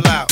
loud.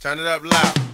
Turn it up loud.